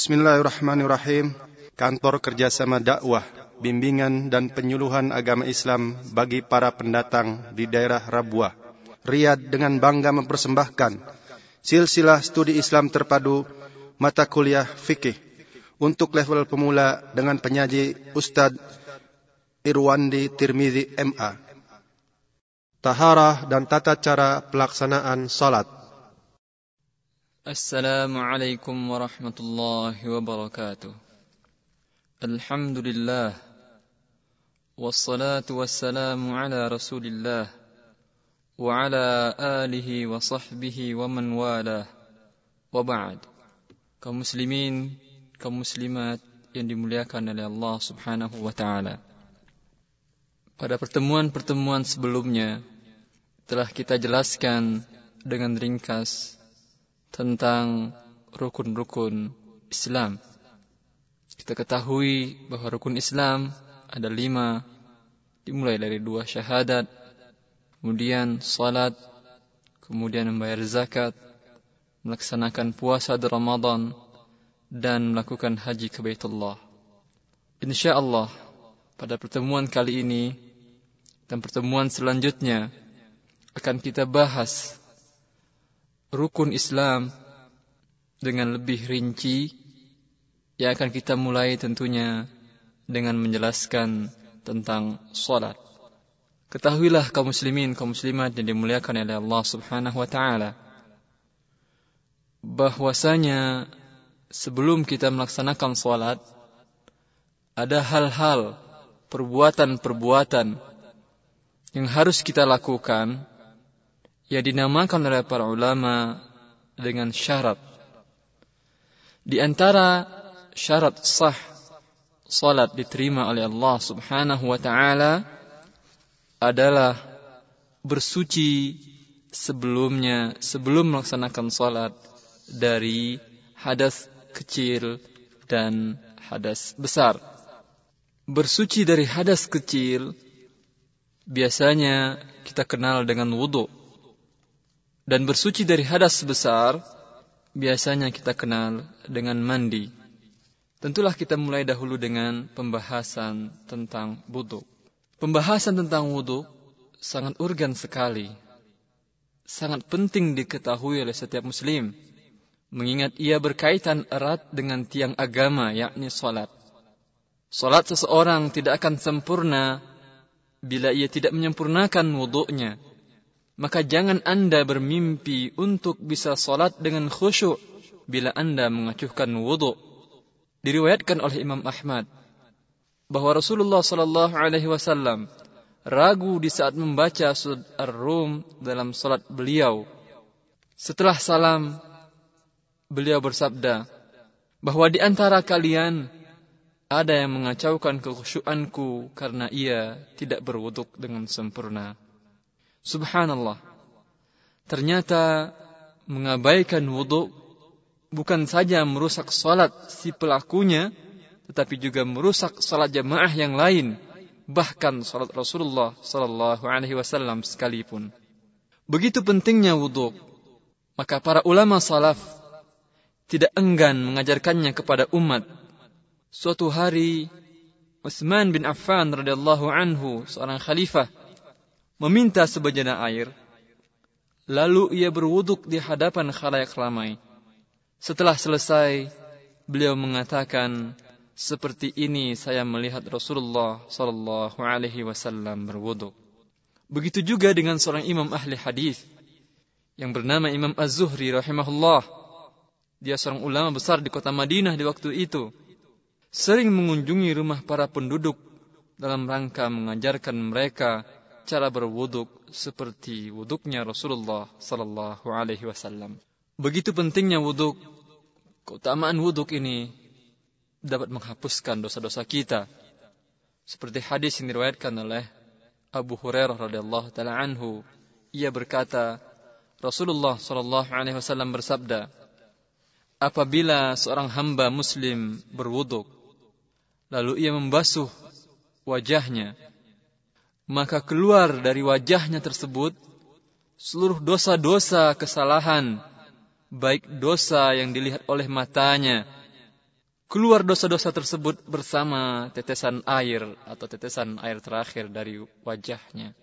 Bismillahirrahmanirrahim. Kantor Kerjasama Dakwah, Bimbingan dan Penyuluhan Agama Islam bagi para pendatang di daerah Rabuah, Riyadh dengan bangga mempersembahkan silsilah studi Islam terpadu mata kuliah fikih untuk level pemula dengan penyaji Ustadz Irwandi Tirmizi MA. Taharah dan tata cara pelaksanaan salat. السلام عليكم ورحمة الله وبركاته الحمد لله والصلاة والسلام على رسول الله وعلى آله وصحبه ومن والاه وبعد kaum muslimin kaum muslimat yang dimuliakan oleh Allah Subhanahu wa taala pada pertemuan-pertemuan sebelumnya telah kita jelaskan dengan ringkas tentang rukun-rukun Islam. Kita ketahui bahwa rukun Islam ada lima, dimulai dari dua syahadat, kemudian salat, kemudian membayar zakat, melaksanakan puasa di Ramadan, dan melakukan haji ke Baitullah. Insya Allah, pada pertemuan kali ini dan pertemuan selanjutnya akan kita bahas rukun Islam dengan lebih rinci yang akan kita mulai tentunya dengan menjelaskan tentang salat. Ketahuilah kaum muslimin, kaum muslimat yang dimuliakan oleh Allah Subhanahu wa taala bahwasanya sebelum kita melaksanakan salat ada hal-hal perbuatan-perbuatan yang harus kita lakukan yang dinamakan oleh para ulama dengan syarat. Di antara syarat sah salat diterima oleh Allah Subhanahu wa taala adalah bersuci sebelumnya sebelum melaksanakan salat dari hadas kecil dan hadas besar. Bersuci dari hadas kecil biasanya kita kenal dengan wudhu dan bersuci dari hadas besar biasanya kita kenal dengan mandi. Tentulah kita mulai dahulu dengan pembahasan tentang wudhu. Pembahasan tentang wudhu sangat urgen sekali. Sangat penting diketahui oleh setiap muslim. Mengingat ia berkaitan erat dengan tiang agama yakni salat. Salat seseorang tidak akan sempurna bila ia tidak menyempurnakan wudhunya maka jangan anda bermimpi untuk bisa salat dengan khusyuk bila anda mengacuhkan wudhu. Diriwayatkan oleh Imam Ahmad bahwa Rasulullah sallallahu alaihi wasallam ragu di saat membaca surat Ar-Rum dalam salat beliau. Setelah salam, beliau bersabda bahwa di antara kalian ada yang mengacaukan kekhusyuanku karena ia tidak berwuduk dengan sempurna. Subhanallah. Ternyata mengabaikan wudhu bukan saja merusak salat si pelakunya, tetapi juga merusak salat jamaah yang lain, bahkan salat Rasulullah sallallahu alaihi wasallam sekalipun. Begitu pentingnya wudhu, maka para ulama salaf tidak enggan mengajarkannya kepada umat. Suatu hari Utsman bin Affan radhiyallahu anhu, seorang khalifah meminta sebejana air. Lalu ia berwuduk di hadapan khalayak ramai. Setelah selesai, beliau mengatakan, seperti ini saya melihat Rasulullah sallallahu alaihi wasallam berwuduk. Begitu juga dengan seorang imam ahli hadis yang bernama Imam Az-Zuhri rahimahullah. Dia seorang ulama besar di kota Madinah di waktu itu. Sering mengunjungi rumah para penduduk dalam rangka mengajarkan mereka cara berwuduk seperti wuduknya Rasulullah sallallahu alaihi wasallam. Begitu pentingnya wuduk, keutamaan wuduk ini dapat menghapuskan dosa-dosa kita. Seperti hadis yang diriwayatkan oleh Abu Hurairah radhiyallahu taala anhu, ia berkata, Rasulullah sallallahu alaihi wasallam bersabda, apabila seorang hamba muslim berwuduk, lalu ia membasuh wajahnya maka keluar dari wajahnya tersebut seluruh dosa-dosa kesalahan, baik dosa yang dilihat oleh matanya keluar dosa-dosa tersebut bersama tetesan air atau tetesan air terakhir dari wajahnya.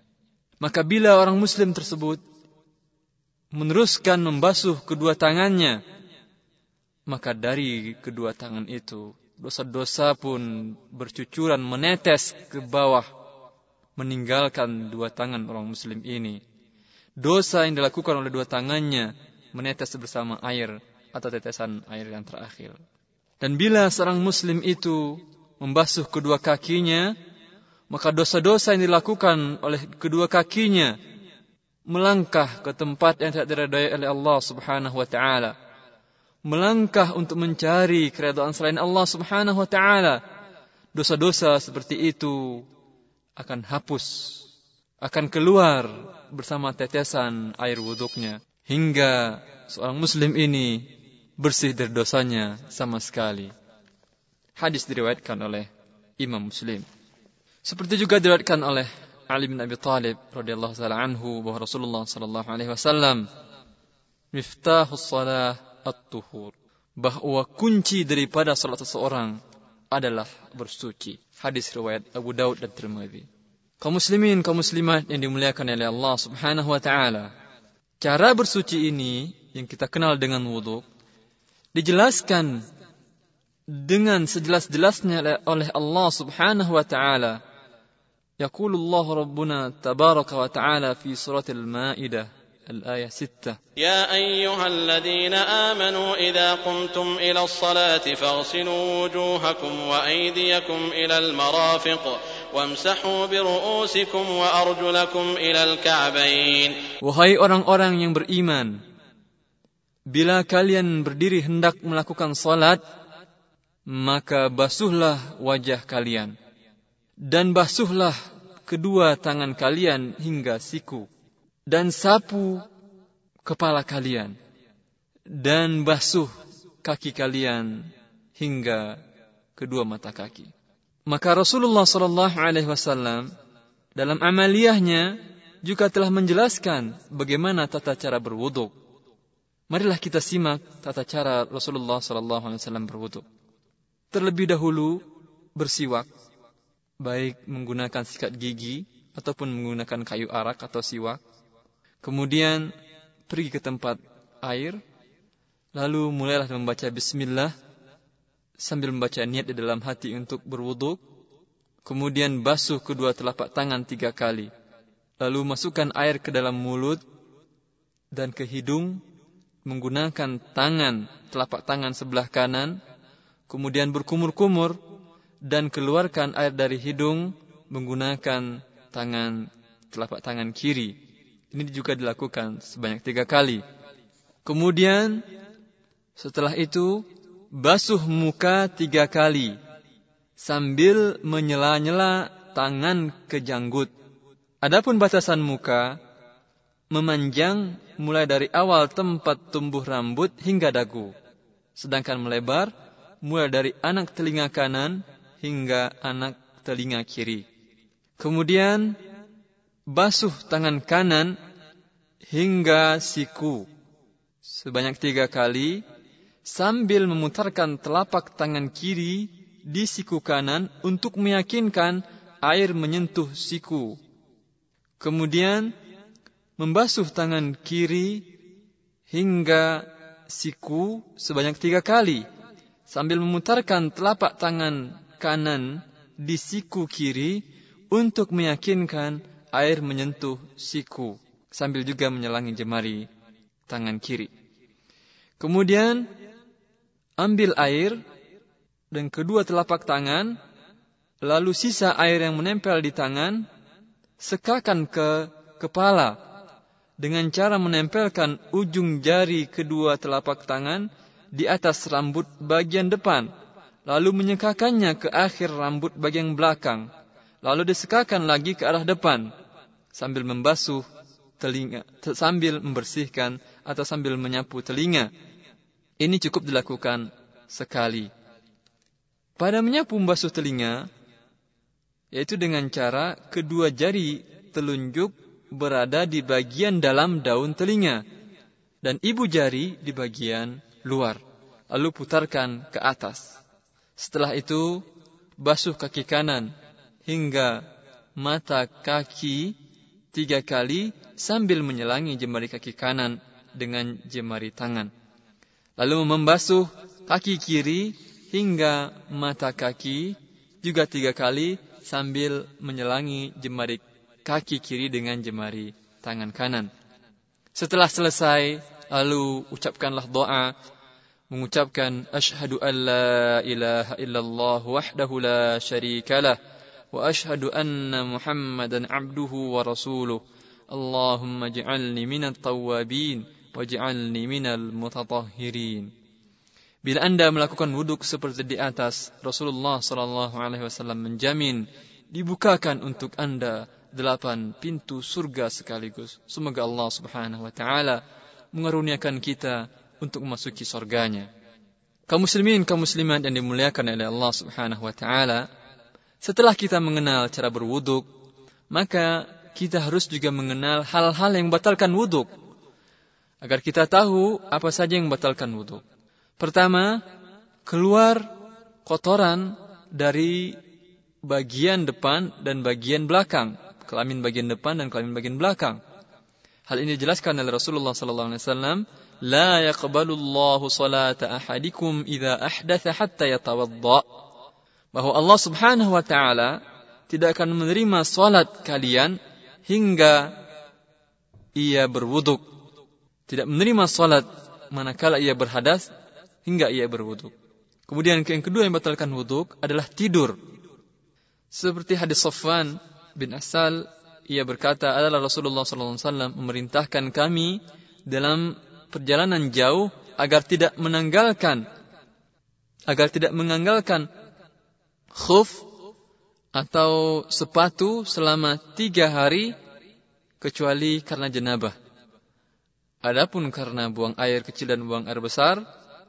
Maka bila orang muslim tersebut meneruskan membasuh kedua tangannya, maka dari kedua tangan itu dosa-dosa pun bercucuran menetes ke bawah meninggalkan dua tangan orang muslim ini. Dosa yang dilakukan oleh dua tangannya menetes bersama air atau tetesan air yang terakhir. Dan bila seorang muslim itu membasuh kedua kakinya, maka dosa-dosa yang dilakukan oleh kedua kakinya melangkah ke tempat yang tidak diredai oleh Allah Subhanahu wa taala. Melangkah untuk mencari keredaan selain Allah Subhanahu wa taala. Dosa-dosa seperti itu akan hapus, akan keluar bersama tetesan air wuduknya hingga seorang muslim ini bersih dari dosanya sama sekali. Hadis diriwayatkan oleh Imam Muslim. Seperti juga diriwayatkan oleh Ali bin Abi Thalib radhiyallahu taala anhu bahwa Rasulullah sallallahu alaihi wasallam miftahus salah at-tuhur bahwa kunci daripada salat seseorang adalah bersuci. Hadis riwayat Abu Daud dan Tirmidzi. Kaum muslimin, kaum muslimat yang dimuliakan oleh Allah Subhanahu wa taala. Cara bersuci ini yang kita kenal dengan wudhu dijelaskan dengan sejelas-jelasnya oleh Allah Subhanahu wa taala. Yaqulullahu Rabbuna tabaraka wa taala fi suratil Maidah الآية ستة يا أيها الذين آمنوا إذا قمتم إلى الصلاة فاغسلوا وجوهكم وأيديكم إلى المرافق وامسحوا برؤوسكم وأرجلكم إلى الكعبين Wahai orang-orang yang beriman, Bila kalian berdiri hendak melakukan salat, maka basuhlah wajah kalian. Dan basuhlah kedua tangan kalian hingga siku. Dan sapu kepala kalian. Dan basuh kaki kalian hingga kedua mata kaki. Maka Rasulullah Sallallahu Alaihi Wasallam dalam amaliyahnya juga telah menjelaskan bagaimana tata cara berwuduk Marilah kita simak tata cara Rasulullah sallallahu alaihi wasallam berwudu. Terlebih dahulu bersiwak, baik menggunakan sikat gigi ataupun menggunakan kayu arak atau siwak. Kemudian pergi ke tempat air, lalu mulailah membaca bismillah sambil membaca niat di dalam hati untuk berwudu. Kemudian basuh kedua telapak tangan tiga kali. Lalu masukkan air ke dalam mulut dan ke hidung menggunakan tangan, telapak tangan sebelah kanan, kemudian berkumur-kumur dan keluarkan air dari hidung menggunakan tangan, telapak tangan kiri. Ini juga dilakukan sebanyak tiga kali. Kemudian setelah itu basuh muka tiga kali sambil menyela-nyela tangan ke janggut. Adapun batasan muka memanjang mulai dari awal tempat tumbuh rambut hingga dagu. Sedangkan melebar mulai dari anak telinga kanan hingga anak telinga kiri. Kemudian basuh tangan kanan hingga siku sebanyak tiga kali sambil memutarkan telapak tangan kiri di siku kanan untuk meyakinkan air menyentuh siku. Kemudian membasuh tangan kiri hingga siku sebanyak tiga kali sambil memutarkan telapak tangan kanan di siku kiri untuk meyakinkan air menyentuh siku sambil juga menyelangi jemari tangan kiri. Kemudian ambil air dan kedua telapak tangan lalu sisa air yang menempel di tangan sekakan ke kepala dengan cara menempelkan ujung jari kedua telapak tangan di atas rambut bagian depan, lalu menyekakannya ke akhir rambut bagian belakang, lalu disekakan lagi ke arah depan, sambil membasuh telinga, sambil membersihkan atau sambil menyapu telinga. Ini cukup dilakukan sekali. Pada menyapu membasuh telinga, yaitu dengan cara kedua jari telunjuk berada di bagian dalam daun telinga dan ibu jari di bagian luar. Lalu putarkan ke atas. Setelah itu, basuh kaki kanan hingga mata kaki tiga kali sambil menyelangi jemari kaki kanan dengan jemari tangan. Lalu membasuh kaki kiri hingga mata kaki juga tiga kali sambil menyelangi jemari kaki kiri dengan jemari tangan kanan. Setelah selesai, lalu ucapkanlah doa mengucapkan asyhadu an la ilaha illallah wahdahu la syarikalah wa asyhadu anna muhammadan abduhu wa rasuluh. Allahumma ij'alni minat tawwabin waj'alni minal mutatahhirin. Bila Anda melakukan wuduk seperti di atas, Rasulullah sallallahu alaihi wasallam menjamin dibukakan untuk Anda delapan pintu surga sekaligus. Semoga Allah Subhanahu wa taala mengaruniakan kita untuk memasuki surganya. Kaum muslimin, kaum muslimat yang dimuliakan oleh Allah Subhanahu wa taala, setelah kita mengenal cara berwuduk, maka kita harus juga mengenal hal-hal yang membatalkan wuduk. Agar kita tahu apa saja yang membatalkan wuduk. Pertama, keluar kotoran dari bagian depan dan bagian belakang, kelamin bagian depan dan kelamin bagian belakang. Hal ini dijelaskan oleh Rasulullah sallallahu alaihi wasallam, "La yaqbalu Allahu salata ahadikum idza ahdatha hatta yatawadda." Bahwa Allah Subhanahu wa taala tidak akan menerima salat kalian hingga ia berwuduk. Tidak menerima salat manakala ia berhadas hingga ia berwuduk. Kemudian yang kedua yang batalkan wuduk adalah tidur seperti hadis Sofwan bin Asal, ia berkata adalah Rasulullah SAW memerintahkan kami dalam perjalanan jauh agar tidak menanggalkan agar tidak menanggalkan khuf atau sepatu selama tiga hari kecuali karena jenabah. Adapun karena buang air kecil dan buang air besar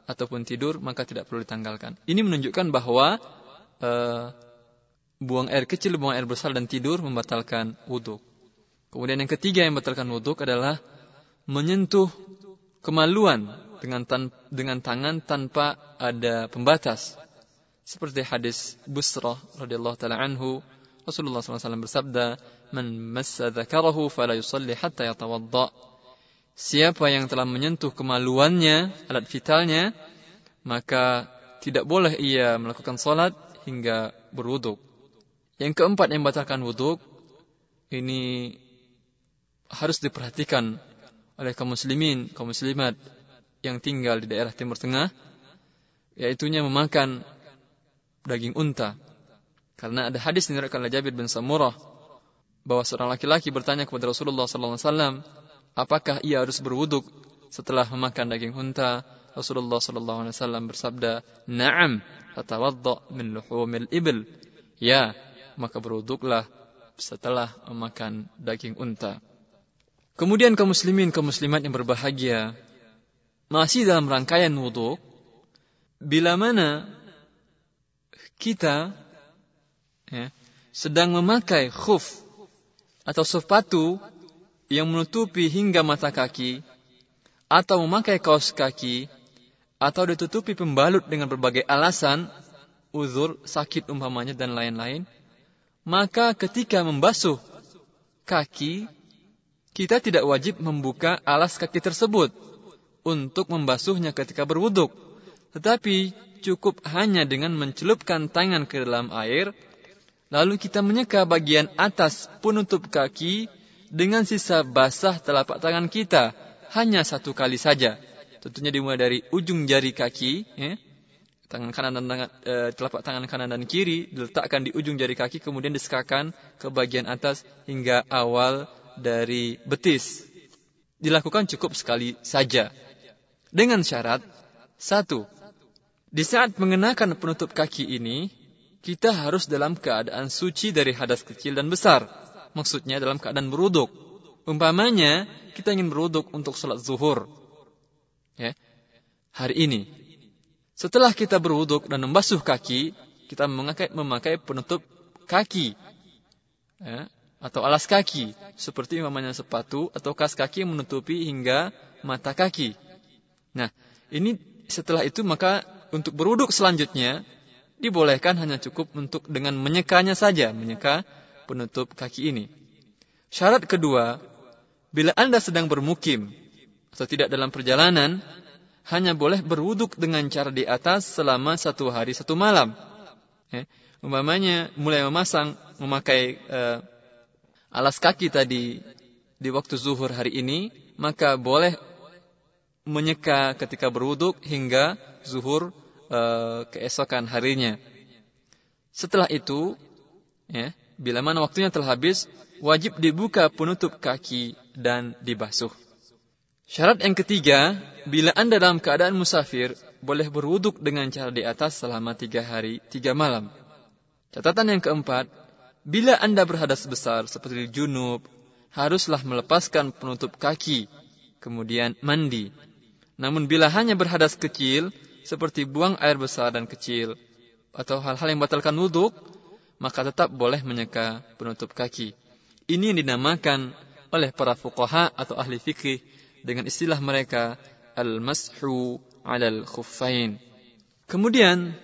ataupun tidur maka tidak perlu ditanggalkan. Ini menunjukkan bahwa uh, buang air kecil, buang air besar dan tidur membatalkan wudhu. Kemudian yang ketiga yang membatalkan wudhu adalah menyentuh kemaluan dengan tan dengan tangan tanpa ada pembatas. Seperti hadis Busrah radhiyallahu taala anhu, Rasulullah SAW bersabda, "Man massa dzakarahu fala yusalli hatta yatawadda." Siapa yang telah menyentuh kemaluannya, alat vitalnya, maka tidak boleh ia melakukan salat hingga berwuduk. Yang keempat yang membatalkan wudhu ini harus diperhatikan oleh kaum muslimin, kaum muslimat yang tinggal di daerah Timur Tengah, yaitunya memakan daging unta. Karena ada hadis diriwayatkan oleh Jabir bin Samurah bahwa seorang laki-laki bertanya kepada Rasulullah SAW, apakah ia harus berwuduk setelah memakan daging unta? Rasulullah SAW bersabda, "Na'am, fatawadda min luhumil ibil." Ya, maka berwuduklah setelah memakan daging unta. Kemudian kaum muslimin, kaum muslimat yang berbahagia, masih dalam rangkaian wuduk, bila mana kita ya, sedang memakai khuf atau sepatu yang menutupi hingga mata kaki, atau memakai kaos kaki, atau ditutupi pembalut dengan berbagai alasan, uzur, sakit umpamanya, dan lain-lain, maka ketika membasuh kaki, kita tidak wajib membuka alas kaki tersebut untuk membasuhnya ketika berwuduk. Tetapi cukup hanya dengan mencelupkan tangan ke dalam air, lalu kita menyeka bagian atas penutup kaki dengan sisa basah telapak tangan kita hanya satu kali saja. Tentunya dimulai dari ujung jari kaki, ya, tangan kanan dan tangan, e, telapak tangan kanan dan kiri diletakkan di ujung jari kaki kemudian disekakan ke bagian atas hingga awal dari betis. Dilakukan cukup sekali saja. Dengan syarat satu, di saat mengenakan penutup kaki ini kita harus dalam keadaan suci dari hadas kecil dan besar. Maksudnya dalam keadaan beruduk. Umpamanya kita ingin beruduk untuk sholat zuhur. Ya. Hari ini setelah kita berwuduk dan membasuh kaki, kita memakai, memakai penutup kaki ya, atau alas kaki, seperti namanya sepatu atau kas kaki menutupi hingga mata kaki. Nah, ini setelah itu maka untuk berwuduk selanjutnya dibolehkan hanya cukup untuk dengan menyekanya saja, menyeka penutup kaki ini. Syarat kedua, bila Anda sedang bermukim atau tidak dalam perjalanan, hanya boleh berwuduk dengan cara di atas selama satu hari satu malam. Ya. Umpamanya mulai memasang, memakai uh, alas kaki tadi di waktu zuhur hari ini, maka boleh menyeka ketika berwuduk hingga zuhur uh, keesokan harinya. Setelah itu, ya, bila mana waktunya telah habis, wajib dibuka penutup kaki dan dibasuh. Syarat yang ketiga, bila Anda dalam keadaan musafir, boleh berwuduk dengan cara di atas selama tiga hari, tiga malam. Catatan yang keempat, bila Anda berhadas besar seperti junub, haruslah melepaskan penutup kaki, kemudian mandi. Namun bila hanya berhadas kecil, seperti buang air besar dan kecil, atau hal-hal yang batalkan wuduk, maka tetap boleh menyeka penutup kaki. Ini yang dinamakan oleh para fuqaha atau ahli fikih dengan istilah mereka al-mashu 'alal khuffain. Kemudian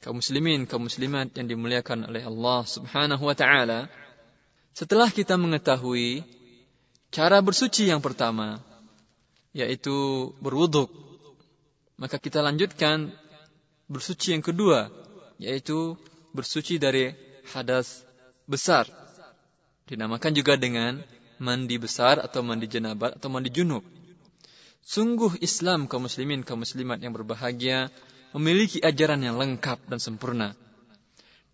kaum muslimin, kaum muslimat yang dimuliakan oleh Allah Subhanahu wa taala, setelah kita mengetahui cara bersuci yang pertama yaitu berwuduk, maka kita lanjutkan bersuci yang kedua yaitu bersuci dari hadas besar. Dinamakan juga dengan mandi besar atau mandi jenabat atau mandi junub. Sungguh Islam kaum muslimin kaum muslimat yang berbahagia memiliki ajaran yang lengkap dan sempurna.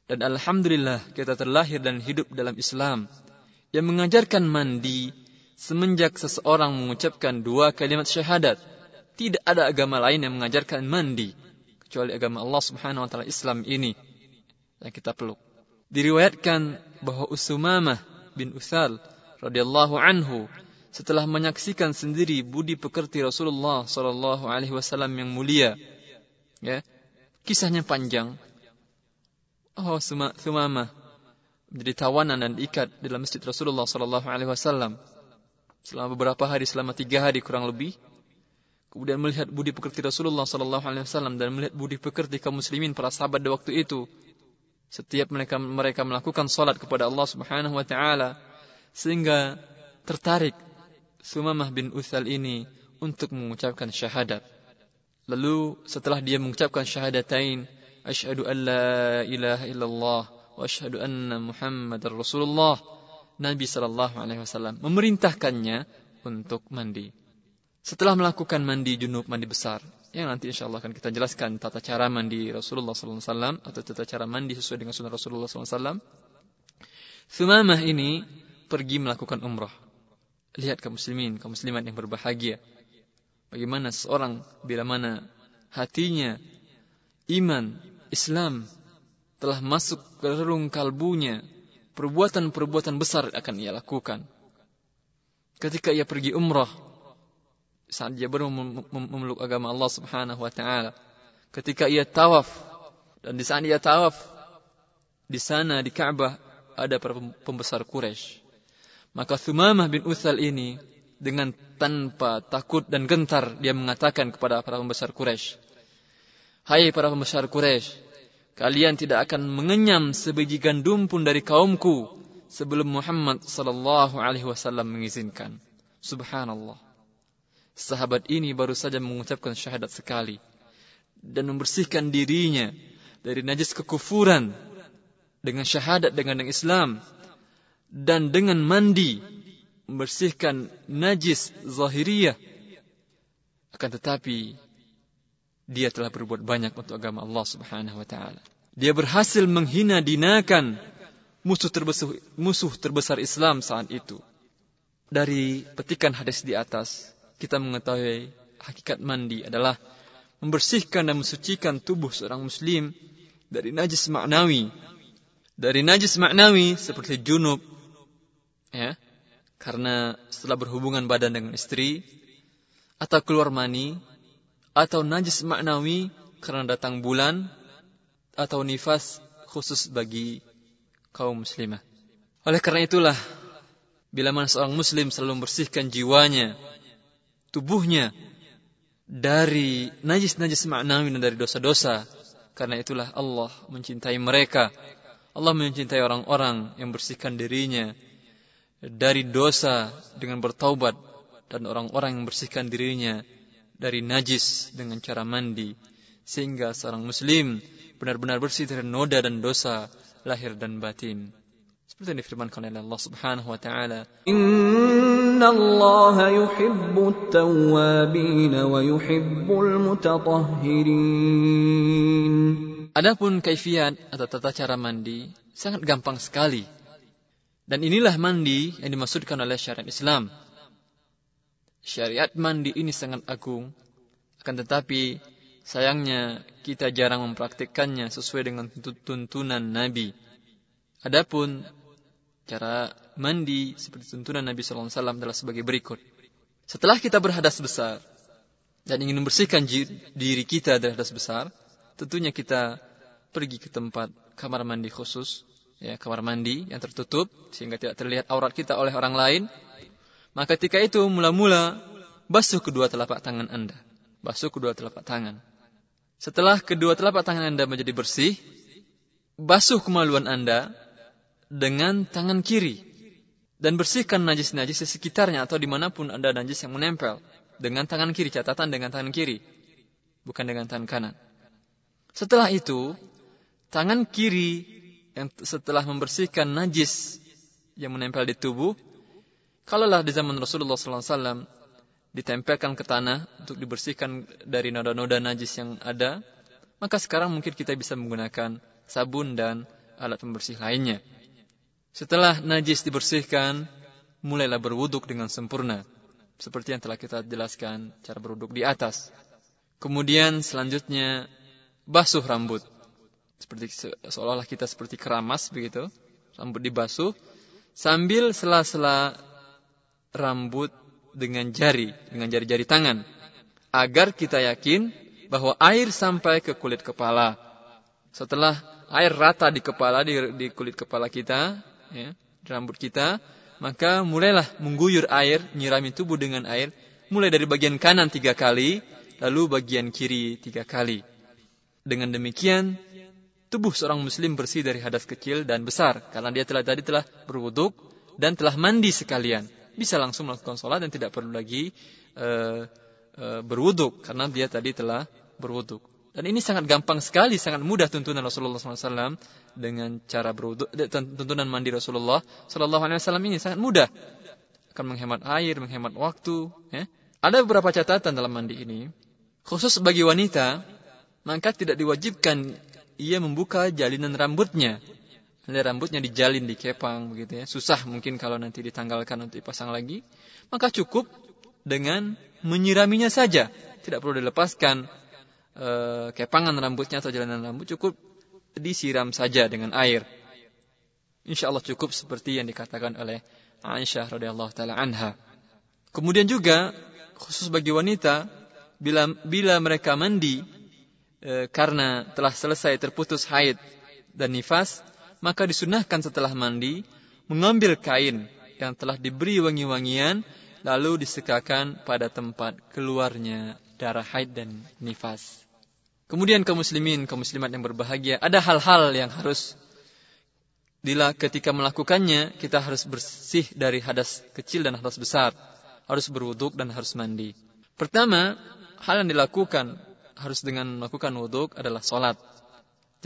Dan alhamdulillah kita terlahir dan hidup dalam Islam yang mengajarkan mandi semenjak seseorang mengucapkan dua kalimat syahadat. Tidak ada agama lain yang mengajarkan mandi kecuali agama Allah Subhanahu wa taala Islam ini yang kita peluk. Diriwayatkan bahwa Usumamah bin Uthal radhiyallahu anhu setelah menyaksikan sendiri budi pekerti Rasulullah sallallahu alaihi wasallam yang mulia ya kisahnya panjang oh Sumamah menjadi tawanan dan ikat dalam masjid Rasulullah sallallahu alaihi wasallam selama beberapa hari selama tiga hari kurang lebih kemudian melihat budi pekerti Rasulullah sallallahu alaihi wasallam dan melihat budi pekerti kaum muslimin para sahabat di waktu itu setiap mereka mereka melakukan salat kepada Allah Subhanahu wa taala sehingga tertarik Sumamah bin Uthal ini untuk mengucapkan syahadat. Lalu setelah dia mengucapkan syahadatain, asyhadu an la ilaha illallah wa asyhadu anna Muhammadar Rasulullah, Nabi sallallahu alaihi wasallam memerintahkannya untuk mandi. Setelah melakukan mandi junub, mandi besar, yang nanti insya Allah akan kita jelaskan tata cara mandi Rasulullah SAW atau tata cara mandi sesuai dengan sunnah Rasulullah SAW. Sumamah ini pergi melakukan umrah. Lihat kaum muslimin, kaum muslimat yang berbahagia. Bagaimana seorang bila mana hatinya iman, Islam telah masuk ke relung kalbunya, perbuatan-perbuatan besar akan ia lakukan. Ketika ia pergi umrah, saat dia baru memeluk agama Allah Subhanahu wa taala, ketika ia tawaf dan di saat ia tawaf di sana di Ka'bah ada para pembesar Quraisy maka Thumamah bin Uthal ini dengan tanpa takut dan gentar dia mengatakan kepada para pembesar Quraisy, "Hai para pembesar Quraisy, kalian tidak akan mengenyam sebiji gandum pun dari kaumku sebelum Muhammad sallallahu alaihi wasallam mengizinkan." Subhanallah. Sahabat ini baru saja mengucapkan syahadat sekali dan membersihkan dirinya dari najis kekufuran dengan syahadat dengan Islam dan dengan mandi membersihkan najis zahiriyah akan tetapi dia telah berbuat banyak untuk agama Allah Subhanahu wa taala. Dia berhasil menghina dinakan musuh terbesar musuh terbesar Islam saat itu. Dari petikan hadis di atas, kita mengetahui hakikat mandi adalah membersihkan dan mensucikan tubuh seorang muslim dari najis maknawi. Dari najis maknawi seperti junub, ya karena setelah berhubungan badan dengan istri atau keluar mani atau najis maknawi karena datang bulan atau nifas khusus bagi kaum muslimah. Oleh karena itulah bila mana seorang muslim selalu membersihkan jiwanya, tubuhnya dari najis-najis maknawi dan dari dosa-dosa, Karena itulah Allah mencintai mereka. Allah mencintai orang-orang yang bersihkan dirinya dari dosa dengan bertaubat dan orang-orang yang bersihkan dirinya dari najis dengan cara mandi sehingga seorang muslim benar-benar bersih dari noda dan dosa lahir dan batin. Seperti yang difirmankan oleh Allah Subhanahu wa taala. Inna Allah yuhibbu tawwabin wa yuhibbul mutatahhirin. Adapun kaifiat atau tata cara mandi sangat gampang sekali. Dan inilah mandi yang dimaksudkan oleh syariat Islam. Syariat mandi ini sangat agung. Akan tetapi sayangnya kita jarang mempraktikkannya sesuai dengan tuntunan Nabi. Adapun Cara mandi seperti tuntunan Nabi SAW adalah sebagai berikut. Setelah kita berhadas besar dan ingin membersihkan diri kita dari hadas besar, tentunya kita pergi ke tempat kamar mandi khusus, ya kamar mandi yang tertutup sehingga tidak terlihat aurat kita oleh orang lain. Maka ketika itu mula-mula basuh kedua telapak tangan Anda. Basuh kedua telapak tangan. Setelah kedua telapak tangan Anda menjadi bersih, basuh kemaluan Anda dengan tangan kiri dan bersihkan najis-najis di sekitarnya atau di mana pun ada najis yang menempel dengan tangan kiri catatan dengan tangan kiri bukan dengan tangan kanan setelah itu tangan kiri yang setelah membersihkan najis yang menempel di tubuh kalaulah di zaman Rasulullah SAW ditempelkan ke tanah untuk dibersihkan dari noda-noda najis yang ada maka sekarang mungkin kita bisa menggunakan sabun dan alat pembersih lainnya setelah najis dibersihkan, mulailah berwuduk dengan sempurna. Seperti yang telah kita jelaskan cara berwuduk di atas. Kemudian selanjutnya basuh rambut. Seperti seolah-olah kita seperti keramas begitu. Rambut dibasuh sambil sela-sela rambut dengan jari, dengan jari-jari tangan. Agar kita yakin bahwa air sampai ke kulit kepala. Setelah air rata di kepala, di, di kulit kepala kita, ya, di rambut kita, maka mulailah mengguyur air, nyirami tubuh dengan air, mulai dari bagian kanan tiga kali, lalu bagian kiri tiga kali. Dengan demikian, tubuh seorang muslim bersih dari hadas kecil dan besar, karena dia telah tadi telah berwuduk dan telah mandi sekalian. Bisa langsung melakukan sholat dan tidak perlu lagi uh, uh, berwuduk, karena dia tadi telah berwuduk. Dan ini sangat gampang sekali, sangat mudah tuntunan Rasulullah SAW dengan cara berwudu, tuntunan mandi Rasulullah SAW ini sangat mudah. Akan menghemat air, menghemat waktu. Ya. Ada beberapa catatan dalam mandi ini. Khusus bagi wanita, maka tidak diwajibkan ia membuka jalinan rambutnya. Ada rambutnya dijalin, dikepang begitu ya. Susah mungkin kalau nanti ditanggalkan untuk dipasang lagi. Maka cukup dengan menyiraminya saja. Tidak perlu dilepaskan Eh, kepangan rambutnya atau jalanan rambut cukup disiram saja dengan air. Insya Allah cukup seperti yang dikatakan oleh Aisyah radhiyallahu taala anha. Kemudian juga khusus bagi wanita bila bila mereka mandi e, karena telah selesai terputus haid dan nifas, maka disunahkan setelah mandi mengambil kain yang telah diberi wangi-wangian lalu disekakan pada tempat keluarnya darah haid dan nifas. Kemudian kaum muslimin, kaum muslimat yang berbahagia, ada hal-hal yang harus bila ketika melakukannya kita harus bersih dari hadas kecil dan hadas besar, harus berwuduk dan harus mandi. Pertama, hal yang dilakukan harus dengan melakukan wuduk adalah solat.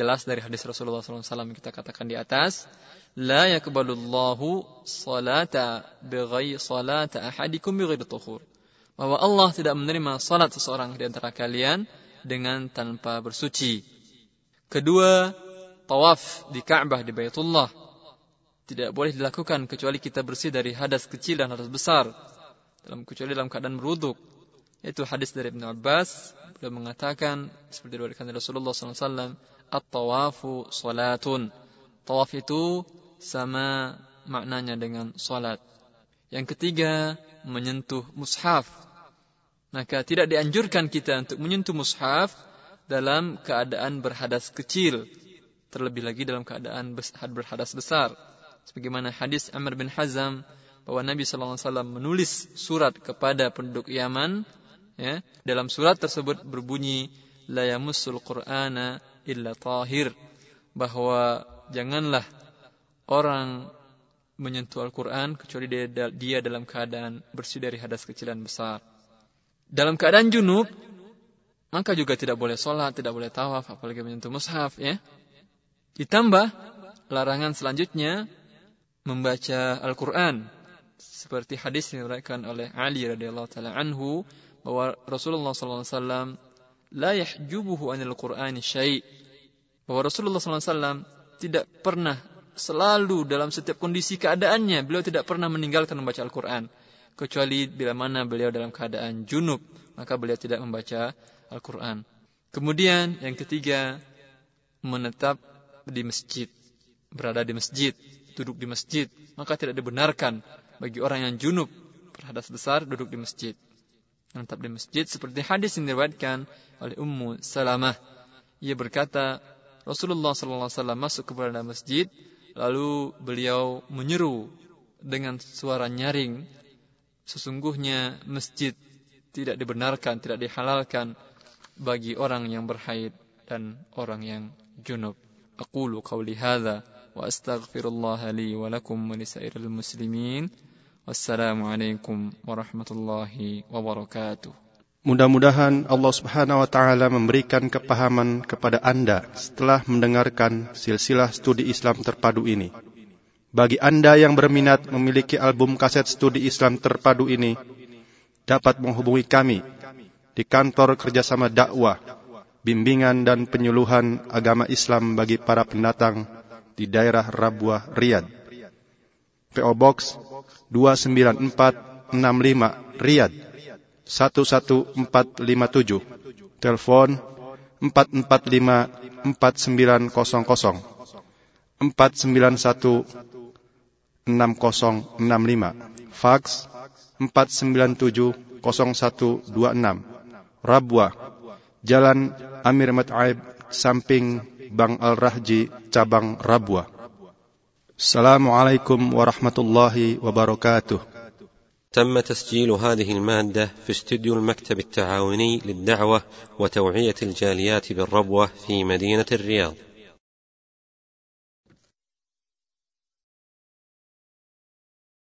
Jelas dari hadis Rasulullah SAW kita katakan di atas, la yakbalullahu salata bighairi salata ahadikum بغير tuhur. Bahwa Allah tidak menerima salat seseorang di antara kalian dengan tanpa bersuci. Kedua, tawaf di Ka'bah di Baitullah tidak boleh dilakukan kecuali kita bersih dari hadas kecil dan hadas besar dalam kecuali dalam keadaan meruduk Itu hadis dari Ibn Abbas beliau mengatakan seperti diriwayatkan Rasulullah SAW at-tawafu salatun. Tawaf itu sama maknanya dengan salat. Yang ketiga, menyentuh mushaf maka tidak dianjurkan kita untuk menyentuh mushaf dalam keadaan berhadas kecil. Terlebih lagi dalam keadaan berhadas besar. Sebagaimana hadis Amr bin Hazam bahwa Nabi SAW menulis surat kepada penduduk Yaman. Ya, dalam surat tersebut berbunyi, La yamussul Qur'ana illa tahir bahwa janganlah orang menyentuh Al-Quran kecuali dia, dia dalam keadaan bersih dari hadas kecil dan besar. Dalam keadaan junub, maka juga tidak boleh sholat, tidak boleh tawaf, apalagi menyentuh mushaf, ya. Ditambah larangan selanjutnya membaca Al-Quran seperti hadis yang diriwayatkan oleh Ali radhiyallahu taala anhu bahwa Rasulullah wasallam la yahjubuhu anil Qur'ani syai' bahwa Rasulullah wasallam tidak pernah selalu dalam setiap kondisi keadaannya beliau tidak pernah meninggalkan membaca Al-Quran kecuali bila mana beliau dalam keadaan junub maka beliau tidak membaca Al-Quran. Kemudian yang ketiga menetap di masjid berada di masjid duduk di masjid maka tidak dibenarkan bagi orang yang junub berhadas besar duduk di masjid menetap di masjid seperti hadis yang diriwayatkan oleh Ummu Salamah ia berkata Rasulullah SAW masuk ke dalam masjid Lalu beliau menyeru dengan suara nyaring, sesungguhnya masjid tidak dibenarkan, tidak dihalalkan bagi orang yang berhaid dan orang yang junub. Aqulu qawli hadha wa astaghfirullah li wa lakum wa lisairil muslimin. Wassalamualaikum warahmatullahi wabarakatuh. Mudah-mudahan Allah Subhanahu wa taala memberikan kepahaman kepada Anda setelah mendengarkan silsilah studi Islam terpadu ini. Bagi Anda yang berminat memiliki album kaset studi Islam terpadu ini, dapat menghubungi kami di kantor kerjasama dakwah, bimbingan dan penyuluhan agama Islam bagi para pendatang di daerah Rabuah, Riyadh. PO Box 29465 Riyadh 11457. Telepon 445 4900 491 6065. Fax 497 0126. Rabwa Jalan Amir Mat'aib samping Bang Al-Rahji cabang Rabwa. السلام عليكم ورحمة الله وبركاته. تم تسجيل هذه المادة في استديو المكتب التعاوني للدعوة وتوعية الجاليات بالربوة في مدينة الرياض.